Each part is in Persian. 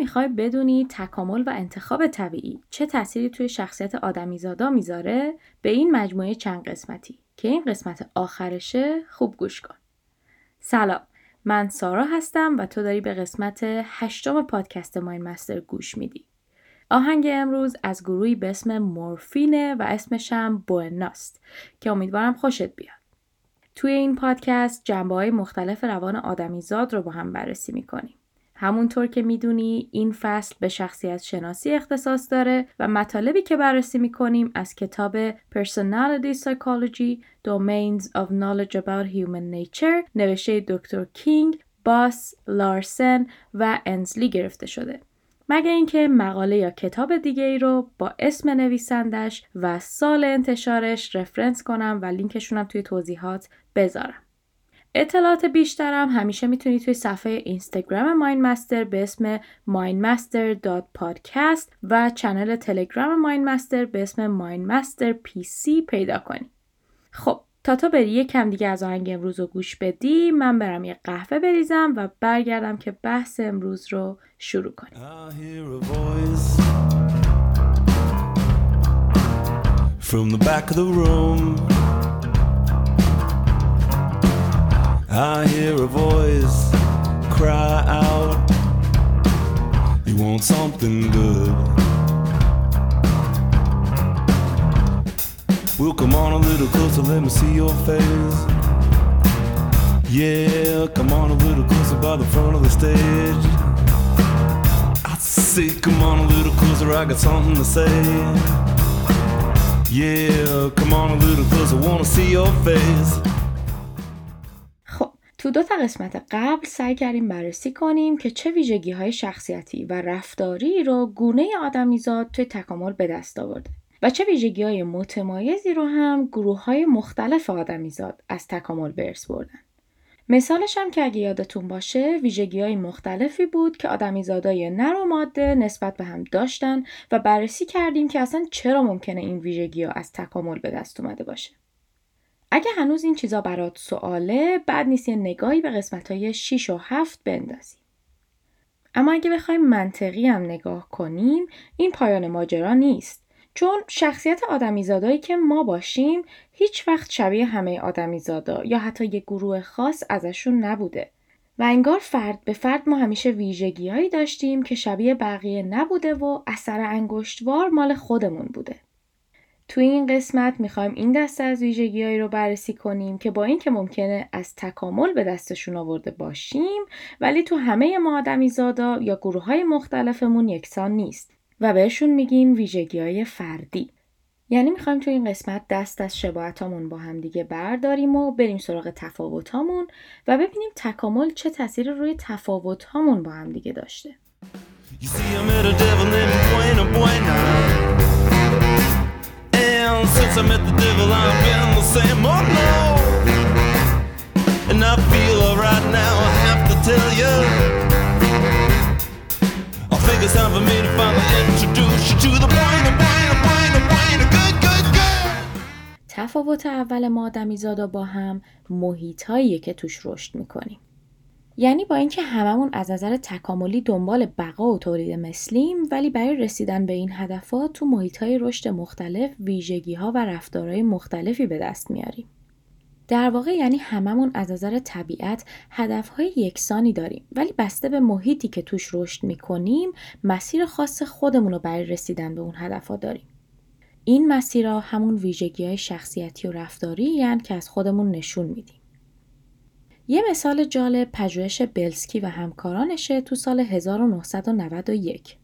می‌خوای بدونی تکامل و انتخاب طبیعی چه تأثیری توی شخصیت آدمیزادا می‌ذاره به این مجموعه چند قسمتی که این قسمت آخرشه خوب گوش کن. سلام من سارا هستم و تو داری به قسمت هشتم پادکست ماین مستر گوش میدی. آهنگ امروز از گروهی به اسم مورفینه و اسمش هم بوئناست که امیدوارم خوشت بیاد. توی این پادکست جنبه های مختلف روان آدمیزاد رو با هم بررسی می‌کنیم. همونطور که می‌دونی این فصل به شخصیت شناسی اختصاص داره و مطالبی که بررسی می‌کنیم از کتاب Personality Psychology Domains of Knowledge About Human Nature نوشته دکتر کینگ، باس، لارسن و انزلی گرفته شده. مگه اینکه مقاله یا کتاب دیگه ای رو با اسم نویسندش و سال انتشارش رفرنس کنم و لینکشونم توی توضیحات بذارم. اطلاعات بیشترم همیشه می‌تونید توی صفحه اینستاگرام Mind Master به اسم mindmaster.podcast و channel تلگرام Mind Master به اسم Mind Master PC پیدا کنید. خب تا تو بری یه کم دیگه از آهنگ امروز رو گوش بدی من برم یه قهوه بریزم و برگردم که بحث امروز رو شروع کنیم. I hear a voice cry out. You want something good. We'll come on a little closer, let me see your face. Yeah, come on a little closer by the front of the stage. I say, come on a little closer, I got something to say. Yeah, come on a little closer, wanna see your face تو دو تا قسمت قبل سعی کردیم بررسی کنیم که چه ویژگی های شخصیتی و رفتاری رو گونه آدمیزاد توی تکامل به دست آورده و چه ویژگی های متمایزی رو هم گروه های مختلف آدمیزاد از تکامل به ارث بردن. مثالش هم که اگه یادتون باشه ویژگی های مختلفی بود که آدمیزادای نر و ماده نسبت به هم داشتن و بررسی کردیم که اصلا چرا ممکنه این ویژگی ها از تکامل به دست اومده باشه. اگه هنوز این چیزا برات سواله بعد نیست یه نگاهی به قسمت های 6 و 7 بندازی. اما اگه بخوایم منطقی هم نگاه کنیم این پایان ماجرا نیست. چون شخصیت آدمیزادایی که ما باشیم هیچ وقت شبیه همه آدمیزادا یا حتی یه گروه خاص ازشون نبوده. و انگار فرد به فرد ما همیشه ویژگیهایی داشتیم که شبیه بقیه نبوده و اثر انگشتوار مال خودمون بوده. توی این قسمت می‌خوایم این دسته از ویژگیهایی رو بررسی کنیم که با اینکه ممکنه از تکامل به دستشون آورده باشیم ولی تو همه ما آدمی زادا یا گروه های مختلفمون یکسان نیست و بهشون میگیم ویژگی های فردی. یعنی می‌خوایم تو این قسمت دست از شباهتامون با هم دیگه برداریم و بریم سراغ تفاوتامون و ببینیم تکامل چه تاثیر روی تفاوتامون با هم دیگه داشته. since I met the devil, I've been the same. Oh no. And I feel alright now, I have to tell you. I think it's time for me to finally introduce you to the good, good, good. تفاوت اول ما آدمیزادا با هم محیط که توش رشد می‌کنیم. یعنی با اینکه هممون از نظر تکاملی دنبال بقا و تولید مثلیم ولی برای رسیدن به این هدفات تو محیط های رشد مختلف ویژگی ها و رفتارهای مختلفی به دست میاریم. در واقع یعنی هممون از نظر طبیعت هدفهای یکسانی داریم ولی بسته به محیطی که توش رشد می‌کنیم مسیر خاص خودمون رو برای رسیدن به اون هدفها داریم. این مسیرها همون ویژگی های شخصیتی و رفتاری یعنی که از خودمون نشون میدیم. یه مثال جالب پژوهش بلسکی و همکارانشه تو سال 1991.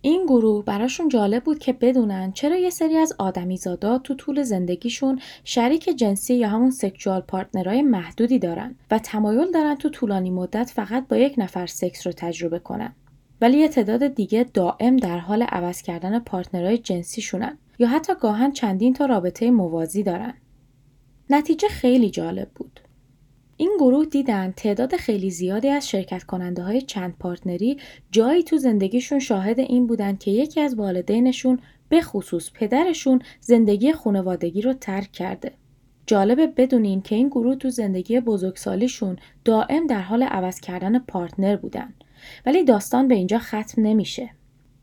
این گروه براشون جالب بود که بدونن چرا یه سری از آدمیزادا تو طول زندگیشون شریک جنسی یا همون سکشوال پارتنرهای محدودی دارن و تمایل دارن تو طولانی مدت فقط با یک نفر سکس رو تجربه کنن. ولی یه تعداد دیگه دائم در حال عوض کردن پارتنرهای جنسیشونن یا حتی گاهن چندین تا رابطه موازی دارن. نتیجه خیلی جالب بود. این گروه دیدن تعداد خیلی زیادی از شرکت کننده های چند پارتنری جایی تو زندگیشون شاهد این بودن که یکی از والدینشون به خصوص پدرشون زندگی خانوادگی رو ترک کرده. جالبه بدونین که این گروه تو زندگی بزرگسالیشون دائم در حال عوض کردن پارتنر بودن ولی داستان به اینجا ختم نمیشه.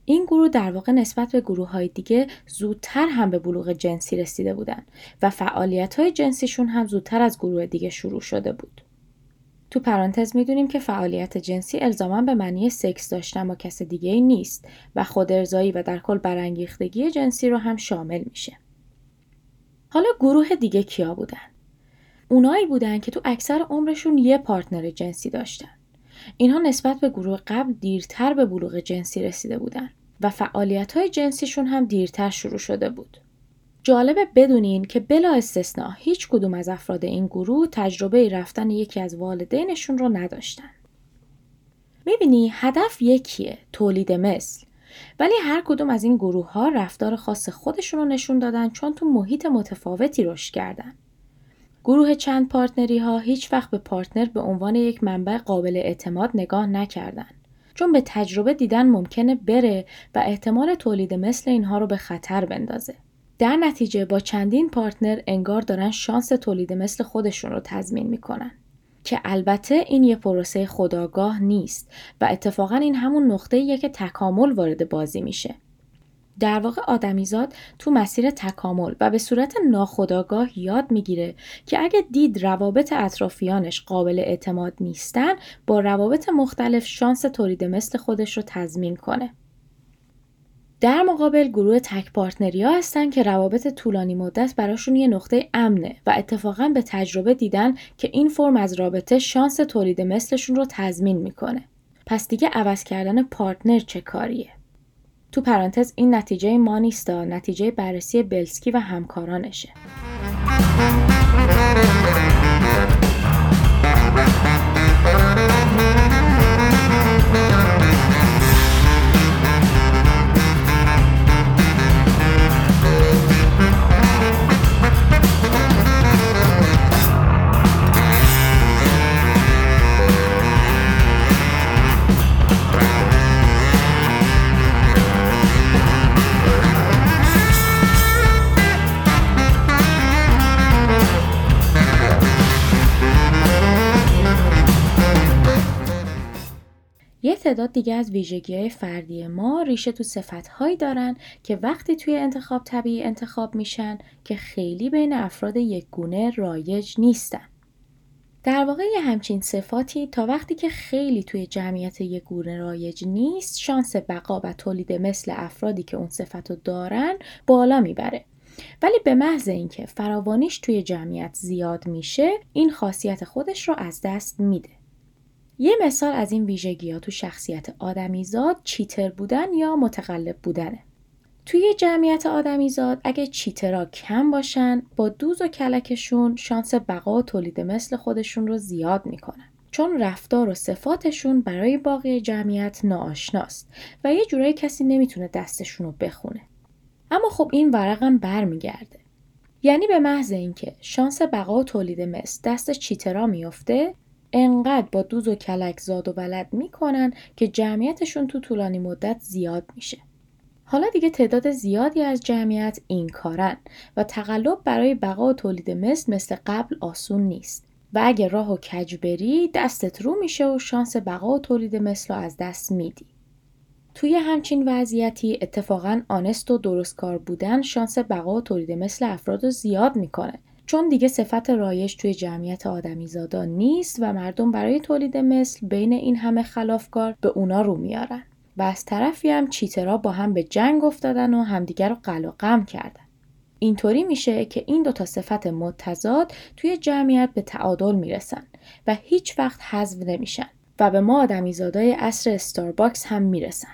این گروه در واقع نسبت به گروه های دیگه زودتر هم به بلوغ جنسی رسیده بودن و فعالیت های جنسیشون هم زودتر از گروه دیگه شروع شده بود. تو پرانتز می‌دونیم که فعالیت جنسی الزاما به معنی سکس داشتن با کس دیگه ای نیست و خود ارزایی و در کل برانگیختگی جنسی رو هم شامل میشه. حالا گروه دیگه کیا بودن؟ اونایی بودن که تو اکثر عمرشون یه پارتنر جنسی داشتن. اینها نسبت به گروه قبل دیرتر به بلوغ جنسی رسیده بودن و فعالیت های جنسیشون هم دیرتر شروع شده بود. جالبه بدونین که بلا استثنا هیچ کدوم از افراد این گروه تجربه رفتن یکی از والدینشون رو نداشتن. می‌بینی هدف یکیه تولید مثل ولی هر کدوم از این گروه ها رفتار خاص خودشون رو نشون دادن چون تو محیط متفاوتی رشد کردن. گروه چند partner ی ها هیچ وقت به partner به عنوان یک منبع قابل اعتماد نگاه نکردن. چون به تجربه دیدن ممکنه بره و احتمال تولید مثل اینها رو به خطر بندازه. در نتیجه با چندین partner انگار دارن شانس تولید مثل خودشون رو تضمین می‌کنن. که البته این یه پروسه خودآگاه نیست و اتفاقا این همون نقطه که تکامل وارد بازی میشه. در واقع آدمیزاد تو مسیر تکامل و به صورت ناخداگاه یاد می‌گیره که اگه دید روابط اطرافیانش قابل اعتماد نیستن با روابط مختلف شانس تولید مثل خودش رو تضمین کنه. در مقابل گروه تک پارتنری ها هستن که روابط طولانی مدت براشون یه نقطه امنه و اتفاقا به تجربه دیدن که این فرم از رابطه شانس تولید مثلشون رو تضمین می‌کنه. پس دیگه عوض کردن پارتنر چه کاریه؟ تو پرانتز این نتیجه ما نیستا نتیجه بررسی بلسکی و همکارانشه. تعداد دیگه از ویژگی های فردی ما ریشه تو صفت هایی دارن که وقتی توی انتخاب طبیعی انتخاب میشن که خیلی بین افراد یک گونه رایج نیستن. در واقع یه همچین صفاتی تا وقتی که خیلی توی جمعیت یک گونه رایج نیست شانس بقا و تولید مثل افرادی که اون صفت رو دارن بالا می‌بره. ولی به محض اینکه فراوانیش توی جمعیت زیاد میشه این خاصیت خودش رو از دست میده. یه مثال از این ویژگی ها تو شخصیت آدمیزاد چیتر بودن یا متقلب بودنه. توی جمعیت آدمیزاد اگه چیترها کم باشن با دوز و کلکشون شانس بقا و تولید مثل خودشون رو زیاد می‌کنن. چون رفتار و صفاتشون برای باقی جمعیت ناآشناست و یه جورایی کسی نمی‌تونه دستشون رو بخونه. اما خب این ورقم برمیگرده. یعنی به محض اینکه شانس بقا و تولید مثل دست چیترا میفته انقدر با دوز و کلک زاد و ولد می‌کنن که جمعیتشون تو طولانی مدت زیاد میشه. حالا دیگه تعداد زیادی از جمعیت این کارن و تقلب برای بقا و تولید مثل مثل قبل آسون نیست. و اگه راه و کج بری دستت رو میشه و شانس بقا و تولید مثل رو از دست میدی. توی همچین وضعیتی اتفاقا آنست و درست کار بودن شانس بقا و تولید مثل افراد رو زیاد می‌کنه چون دیگه صفت رایش توی جمعیت آدمیزادا نیست و مردم برای تولید مثل بین این همه خلافکار به اونا رو میارن. و از طرفی هم چیترا با هم به جنگ افتادن و همدیگر رو قل و کردن. اینطوری میشه که این دوتا صفت متضاد توی جمعیت به تعادل می‌رسن و هیچ وقت حذف نمیشن و به ما آدمیزادای عصر استارباکس هم می‌رسن.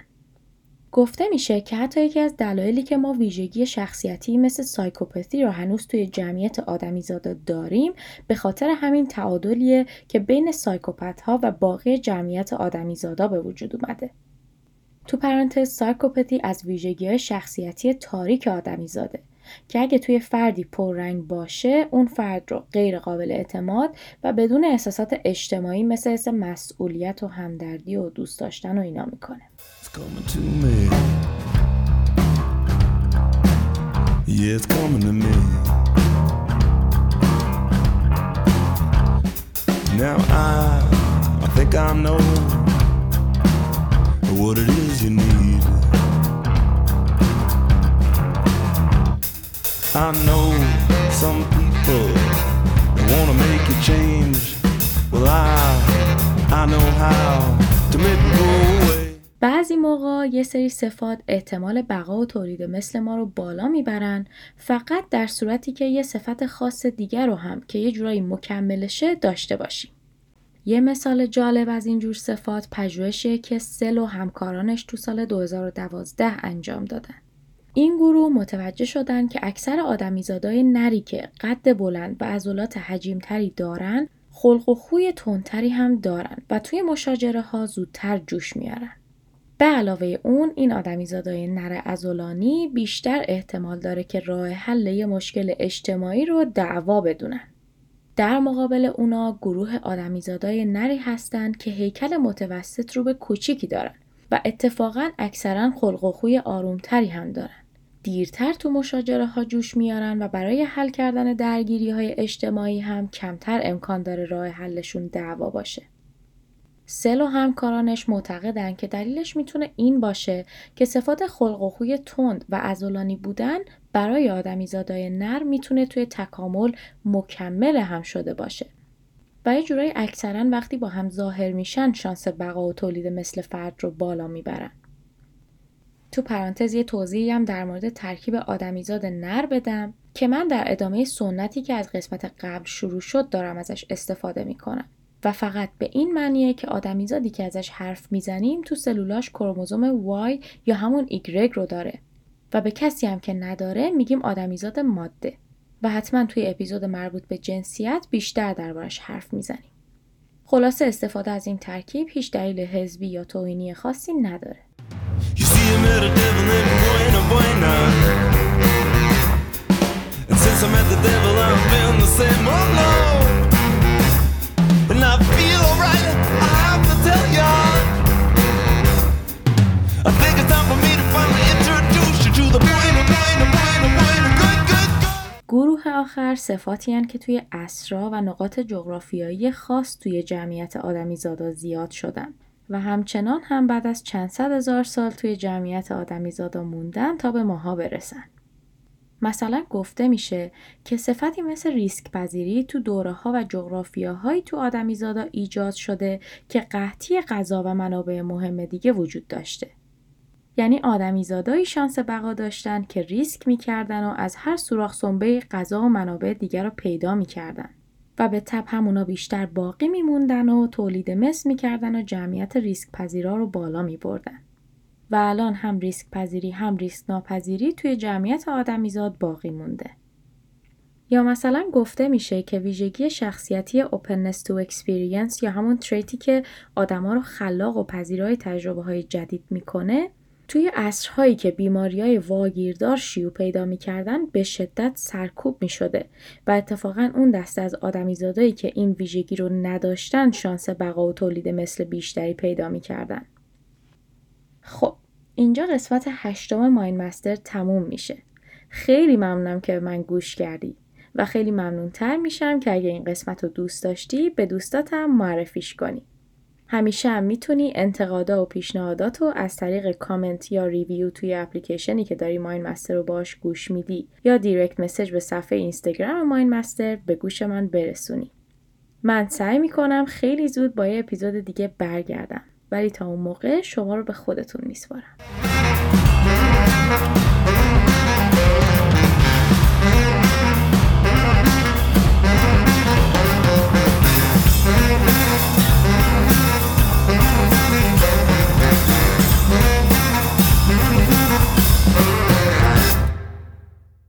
گفته میشه که حتی یکی از دلایلی که ما ویژگی شخصیتی مثل سایکوپاتی رو هنوز توی جمعیت آدمیزادا داریم به خاطر همین تعادلیه که بین سایکوپت ها و باقی جمعیت آدمیزادا به وجود اومده. تو پرانتز سایکوپاتی از ویژگی شخصیتی تاریک آدمیزاده که اگه توی فردی پررنگ باشه اون فرد رو غیر قابل اعتماد و بدون احساسات اجتماعی مثل حس مسئولیت و همدردی و دوست داشتن و اینا می‌کنه. I know some people wanna make you change. Well, I, I know how to make it go. بعضی موقع یه سری صفات احتمال بقا و تولید مثل ما رو بالا می‌برن فقط در صورتی که یه صفت خاص دیگر رو هم که یه جورایی مکملشه داشته باشیم. یه مثال جالب از این جور صفات پژوهشیه که سل و همکارانش تو سال 2012 انجام دادن. این گروه متوجه شدن که اکثر آدمیزادای نری که قد بلند و عضلات حجیمتری دارن خلق و خوی تندتری هم دارن و توی مشاجره ها زودتر جوش میارن. به علاوه اون این آدمیزادای نر ازولانی بیشتر احتمال داره که راه حل یه مشکل اجتماعی رو دعوا بدونن. در مقابل اونا گروه آدمیزادای نری هستند که هیکل متوسط رو به کوچیکی دارن و اتفاقا اکثرا خلق و خوی آرومتری هم دارن. دیرتر تو مشاجره ها جوش میارن و برای حل کردن درگیری های اجتماعی هم کمتر امکان داره راه حلشون دعوا باشه. سل و همکارانش معتقدن که دلیلش می‌تونه این باشه که صفات خلق و خوی تند و ازولانی بودن برای آدمیزادای نر می‌تونه توی تکامل مکمل هم شده باشه. و یه جورایی اکثرا وقتی با هم ظاهر میشن شانس بقا و تولید مثل فرد رو بالا می‌برن. تو پرانتز یه توضیحی هم در مورد ترکیب آدمیزاد نر بدم که من در ادامه سنتی که از قسمت قبل شروع شد دارم ازش استفاده می‌کنم. و فقط به این معنیه که آدمیزادی که ازش حرف می‌زنیم تو سلولاش کروموزوم Y یا همون Y رو داره و به کسی هم که نداره میگیم آدمیزاد ماده و حتما توی اپیزود مربوط به جنسیت بیشتر دربارش حرف می‌زنیم. خلاصه استفاده از این ترکیب هیچ دلیل حزبی یا توهینی خاصی نداره. گروه آخر صفاتی هن که توی اسرا و نقاط جغرافیایی خاص توی جمعیت آدمیزادا زیاد شدن. و همچنان هم بعد از چند صد هزار سال توی جمعیت آدمیزادا موندن تا به ماها برسن. مثلا گفته میشه که صفتی مثل ریسک پذیری تو دوره ها و جغرافیاهایی تو آدمیزادا ایجاد شده که قحطی غذا و منابع مهم دیگه وجود داشته. یعنی آدمیزادایی شانس بقا داشتن که ریسک می‌کردن و از هر سوراخ سنبه غذا و منابع دیگر رو پیدا می‌کردن و به تب همونا بیشتر باقی میموندن و تولید مثل می‌کردن و جمعیت ریسک پذیرا رو بالا میبردن. و الان هم ریسک پذیری هم ریسک ناپذیری توی جمعیت آدمیزاد باقی مونده. یا مثلا گفته میشه که ویژگی شخصیتی openness to experience یا همون تریتی که آدما رو خلاق و پذیرای تجربه های جدید می‌کنه توی عصرهایی که بیماری های واگیردار شیوع پیدا می‌کردن به شدت سرکوب می شده و اتفاقا اون دست از آدمیزادایی که این ویژگی رو نداشتن شانس بقا و تولید مثل بیشتری پیدا می‌کردن. خب اینجا قسمت هشتم ماین مستر تموم میشه. خیلی ممنونم که به من گوش کردی و خیلی ممنونتر میشم که اگه این قسمت رو دوست داشتی به دوستاتم معرفیش کنی. همیشه هم می‌تونی انتقادا و پیشنهادات رو از طریق کامنت یا ریویو توی اپلیکیشنی که داری ماین مستر رو باش گوش میدی یا دیرکت مسج به صفحه اینستاگرام ماین مستر به گوش من برسونی. من سعی می‌کنم خیلی زود با یه اپیزود دیگه برگردم ولی تا اون موقع شما رو به خودتون میسپارم.